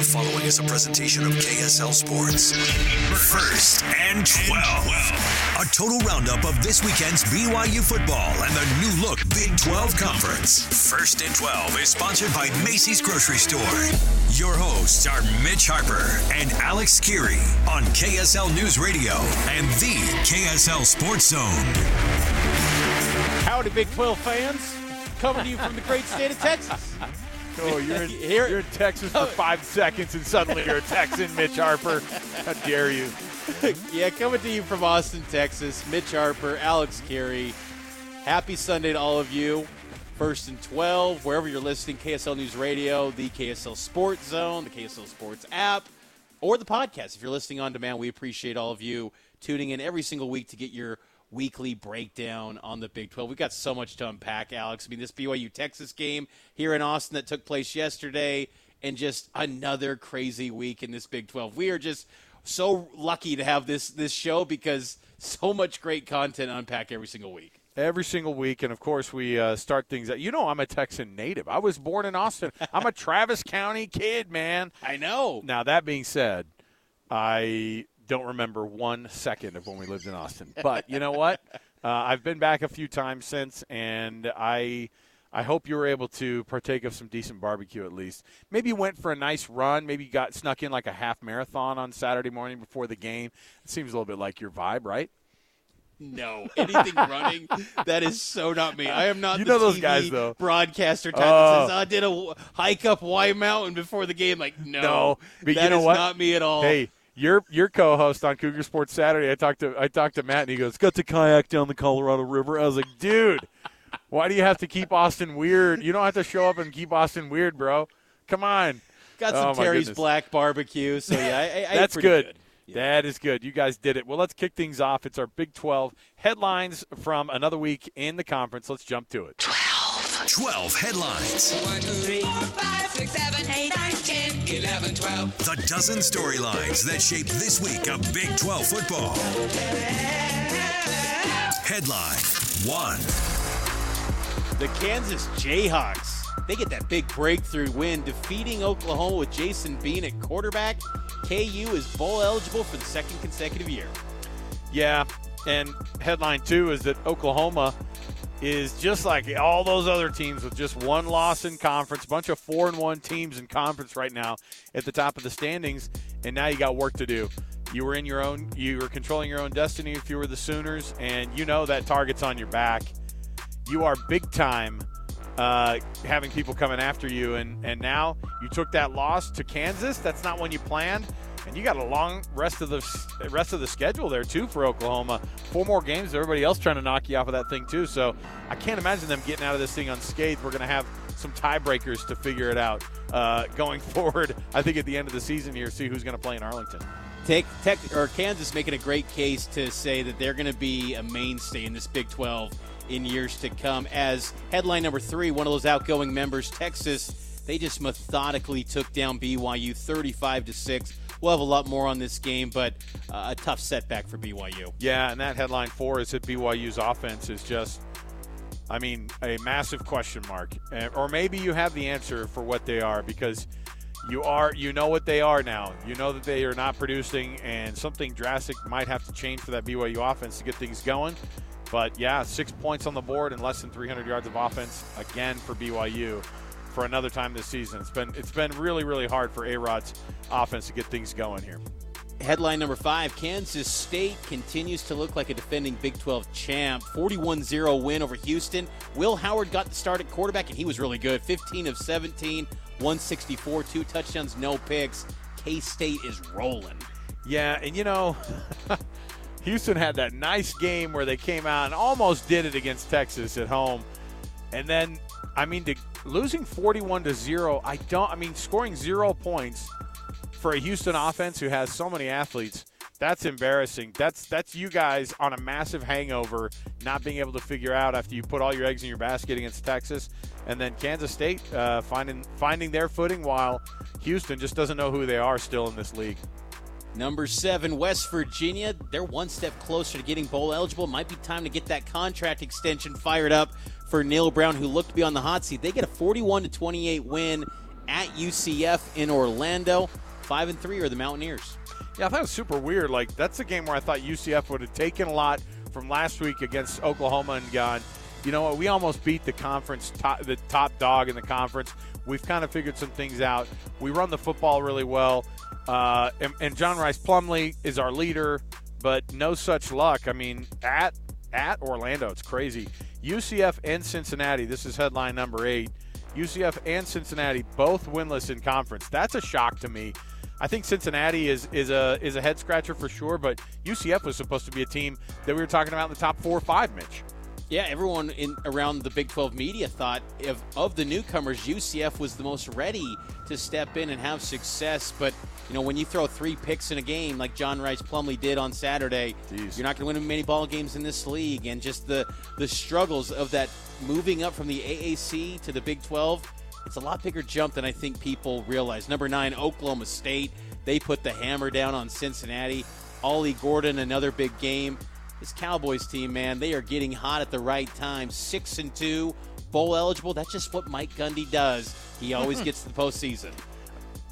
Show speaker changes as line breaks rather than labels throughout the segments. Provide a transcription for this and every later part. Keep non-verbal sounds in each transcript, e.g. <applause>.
The following is a presentation of KSL Sports. First and 12. A total roundup of this weekend's BYU football and the new look Big 12 Conference. First and 12 is sponsored by Macey's Grocery Store. Your hosts are Mitch Harper and Alex Kirry on KSL News Radio and the KSL Sports Zone.
Howdy, Big 12 fans. Coming to you from the great state of Texas.
Oh, you're in, <laughs>
Here-
you're in Texas for oh. five seconds, and suddenly you're a Texan, Mitch Harper. How dare you? <laughs>
yeah, coming to you from Austin, Texas. Mitch Harper, Alex Kirry. Happy Sunday to all of you. First and 12, wherever you're listening, KSL News Radio, the KSL Sports Zone, the KSL Sports app, or the podcast. If you're listening on demand, we appreciate all of you tuning in every single week to get your weekly breakdown on the Big 12. We've got so much to unpack, Alex. I mean, this BYU Texas game here in Austin that took place yesterday, and just another crazy week in this Big 12. We are just so lucky to have this this show because so much great content unpack every single week.
Every single week, and of course, we uh, start things out. You know, I'm a Texan native. I was born in Austin. <laughs> I'm a Travis County kid, man.
I know.
Now, that being said, I don't remember one second of when we lived in Austin. But you know what? <laughs> Uh, I've been back a few times since, and I. I hope you were able to partake of some decent barbecue at least. Maybe you went for a nice run. Maybe you got snuck in like a half marathon on Saturday morning before the game. It seems a little bit like your vibe, right?
No, anything <laughs> running, that is so not me. I am not
You
the
know those
TV
guys, though.
broadcaster type
Oh.
that says, I did a hike up Y Mountain before the game. Like, no,
No, but
that
you know
is
what?
not me at all.
Hey, your your co-host on Cougar Sports Saturday. I talked to I talked to Matt, and he goes, "Got to kayak down the Colorado River." I was like, "Dude, why do you have to keep Austin weird? You don't have to show up and keep Austin weird, bro. Come on."
Got some
Oh,
Terry's
goodness.
Black barbecue. So, yeah, I, I,
That's
pretty
good. That is good. You guys did it. Well, let's kick things off. It's our Big 12 headlines from another week in the conference. Let's jump to it.
12 headlines.
One, two, three, four, five, six, seven, eight, nine, ten, eleven, twelve.
The dozen storylines that shape this week of Big 12 football. Headline 1.
The Kansas Jayhawks. They get that big breakthrough win, defeating Oklahoma with Jason Bean at quarterback. KU is bowl eligible for the second consecutive year.
Yeah, and headline two is that Oklahoma is just like all those other teams with just one loss in conference, bunch of four and one teams in conference right now at the top of the standings, and now you got work to do. You were in your own, you were controlling your own destiny if you were the Sooners, and you know that target's on your back. You are big time uh, having people coming after you, and and now you took that loss to Kansas. That's not one you planned, and you got a long rest of the rest of the schedule there too for Oklahoma. Four more games. Everybody else trying to knock you off of that thing too. So I can't imagine them getting out of this thing unscathed. We're going to have some tiebreakers to figure it out uh, going <laughs> forward. I think at the end of the season here, see who's going to play in Arlington.
Take Tech or Kansas making a great case to say that they're going to be a mainstay in this Big 12 in years to come. As headline number three, one of those outgoing members, Texas, they just methodically took down BYU 35 to six. We'll have a lot more on this game, but uh, a tough setback for BYU.
Yeah, and that headline four is that BYU's offense is just, I mean, a massive question mark. Or maybe you have the answer for what they are because you are, you know what they are now. You know that they are not producing, and something drastic might have to change for that BYU offense to get things going. But yeah, six points on the board and less than 300 yards of offense again for BYU for another time this season. It's been it's been really really hard for A Rod's offense to get things going here.
Headline number five Kansas State continues to look like a defending Big 12 champ. 41 0 win over Houston. Will Howard got the start at quarterback, and he was really good. 15 of 17, 164, two touchdowns, no picks. K State is rolling.
Yeah, and you know, <laughs> Houston had that nice game where they came out and almost did it against Texas at home. And then, I mean, to, losing 41 to 0, I don't, I mean, scoring zero points for a Houston offense who has so many athletes. That's embarrassing. That's that's you guys on a massive hangover, not being able to figure out after you put all your eggs in your basket against Texas, and then Kansas State uh, finding finding their footing while Houston just doesn't know who they are still in this league.
Number seven, West Virginia. They're one step closer to getting bowl eligible. Might be time to get that contract extension fired up for Neal Brown, who looked to be on the hot seat. They get a 41 to 28 win at UCF in Orlando. Five and three are the Mountaineers.
Yeah, I thought it was super weird. Like that's a game where I thought UCF would have taken a lot from last week against Oklahoma and gone. You know what? We almost beat the conference, top, the top dog in the conference. We've kind of figured some things out. We run the football really well, uh, and, and John Rhys Plumlee is our leader, but no such luck. I mean, at at Orlando, it's crazy. UCF and Cincinnati. This is headline number eight. UCF and Cincinnati both winless in conference. That's a shock to me. I think Cincinnati is is a is a head scratcher for sure, but UCF was supposed to be a team that we were talking about in the top four or five, Mitch.
Yeah, everyone in around the Big 12 media thought if, of the newcomers, UCF was the most ready to step in and have success. But you know, when you throw three picks in a game like John Rhys Plumlee did on Saturday,
Jeez.
you're not going to win many ball games in this league. And just the the struggles of that moving up from the AAC to the Big 12, it's a lot bigger jump than I think people realize. Number nine, Oklahoma State, they put the hammer down on Cincinnati. Ollie Gordon, another big game. This Cowboys team, man, they are getting hot at the right time. Six and two, bowl eligible. That's just what Mike Gundy does. He always <laughs> gets to the postseason.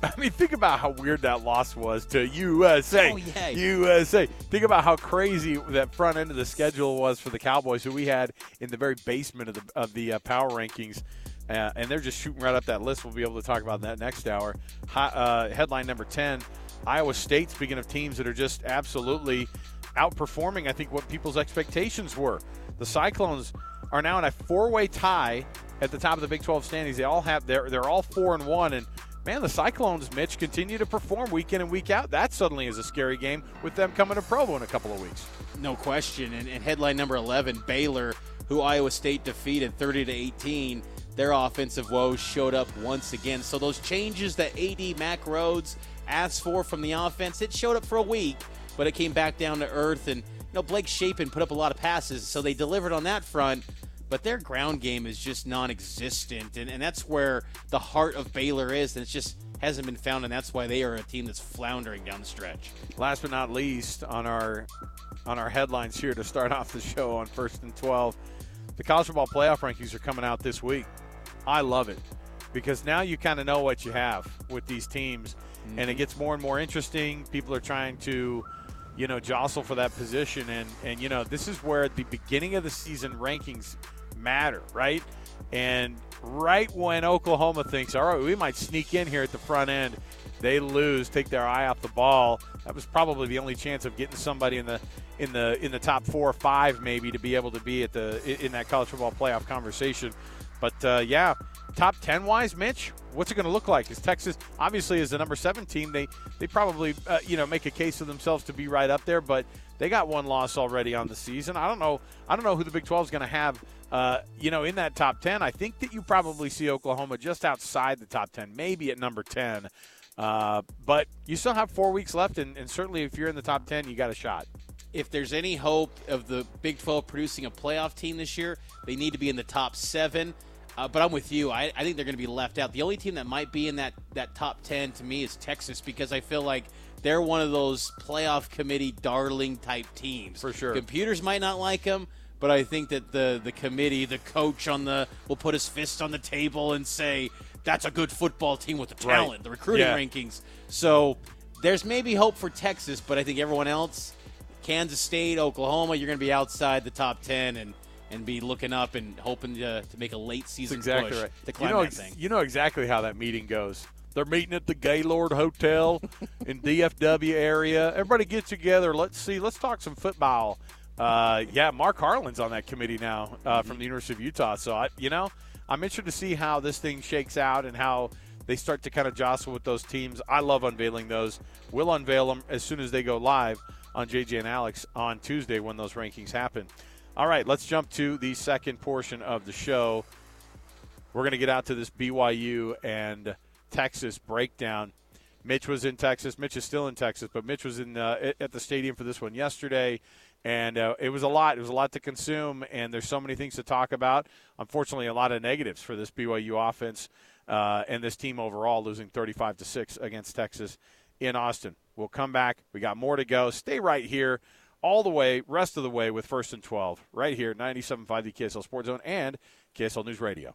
I mean, think about how weird that loss was to USA.
Oh, yeah.
USA. Think about how crazy that front end of the schedule was for the Cowboys, who we had in the very basement of the of the uh, power rankings, uh, and they're just shooting right up that list. We'll be able to talk about that next hour. Uh, headline number ten: Iowa State. Speaking of teams that are just absolutely outperforming, I think what people's expectations were. The Cyclones are now in a four-way tie at the top of the Big 12 standings. They all have they're they're all four and one and. Man, the Cyclones, Mitch, continue to perform week in and week out. That suddenly is a scary game with them coming to Provo in a couple of weeks.
No question. And, and headline number 11, Baylor, who Iowa State defeated 30 to 18. Their offensive woes showed up once again. So those changes that AD Mack Rhoades asked for from the offense, it showed up for a week, but it came back down to earth. And you know, Blake Shapen put up a lot of passes, so they delivered on that front. But their ground game is just non-existent, and, and that's where the heart of Baylor is, and it just hasn't been found, and that's why they are a team that's floundering down the stretch.
Last but not least, on our on our headlines here to start <laughs> off the show on first and twelve, the college football playoff rankings are coming out this week. I love it because now you kind of know what you have with these teams, and it mm-hmm. gets more and more interesting. People are trying to, you know, jostle for that position, and and you know this is where the beginning of the season rankings matter, right? And right when Oklahoma thinks, all right, we might sneak in here at the front end, they lose, take their eye off the ball. That was probably the only chance of getting somebody in the in the in the top four or five, maybe, to be able to be at the in that college football playoff conversation. But uh, yeah, top ten wise, Mitch, what's it going to look like? Is Texas obviously as the number seven team? They they probably uh, you know make a case of themselves to be right up there, but they got one loss already on the season. I don't know. I don't know who the Big 12 is going to have. Uh, you know, in that top 10, I think that you probably see Oklahoma just outside the top 10, maybe at number 10. Uh, but you still have four weeks left, and, and certainly if you're in the top 10, you got a shot.
if there's any hope of the Big 12 producing a playoff team this year, they need to be in the top seven. Uh, but I'm with you. I, I think they're going to be left out. The only team that might be in that, that top 10 to me is Texas because I feel like they're one of those playoff committee darling type teams.
For sure.
Computers might not like them, but I think that the, the committee, the coach on the will put his fist on the table and say, that's a good football team with the
Right.
talent, the recruiting
Yeah.
rankings. So there's maybe hope for Texas, but I think everyone else Kansas State, Oklahoma, you're going to be outside the top 10 and, and be looking up and hoping to, to make a late
That's
season
exactly
push
right.
to
You
climb
know,
that thing.
you know exactly how that meeting goes. They're meeting at the Gaylord Hotel in <laughs> DFW area. Everybody get together. Let's see. Let's talk some football. Uh, yeah, Mark Harlan's on that committee now uh, from the University of Utah. So I, you know, I'm interested to see how this thing shakes out and how they start to kind of jostle with those teams. I love unveiling those. We'll unveil them as soon as they go live on JJ and Alex on Tuesday when those rankings happen. All right, let's jump to the second portion of the show. We're going to get out to this BYU and Texas breakdown. Mitch was in Texas. Mitch is still in Texas, but Mitch was in uh, at- the stadium for this one yesterday, and uh, it was a lot. It was a lot to consume, and there's so many things to talk about. Unfortunately, a lot of negatives for this BYU offense uh, and this team overall, losing 35 to six against Texas in Austin. We'll come back. We got more to go. Stay right here, all the way, rest of the way with first and 12, right here, 97.5 the KSL Sports Zone and KSL News Radio.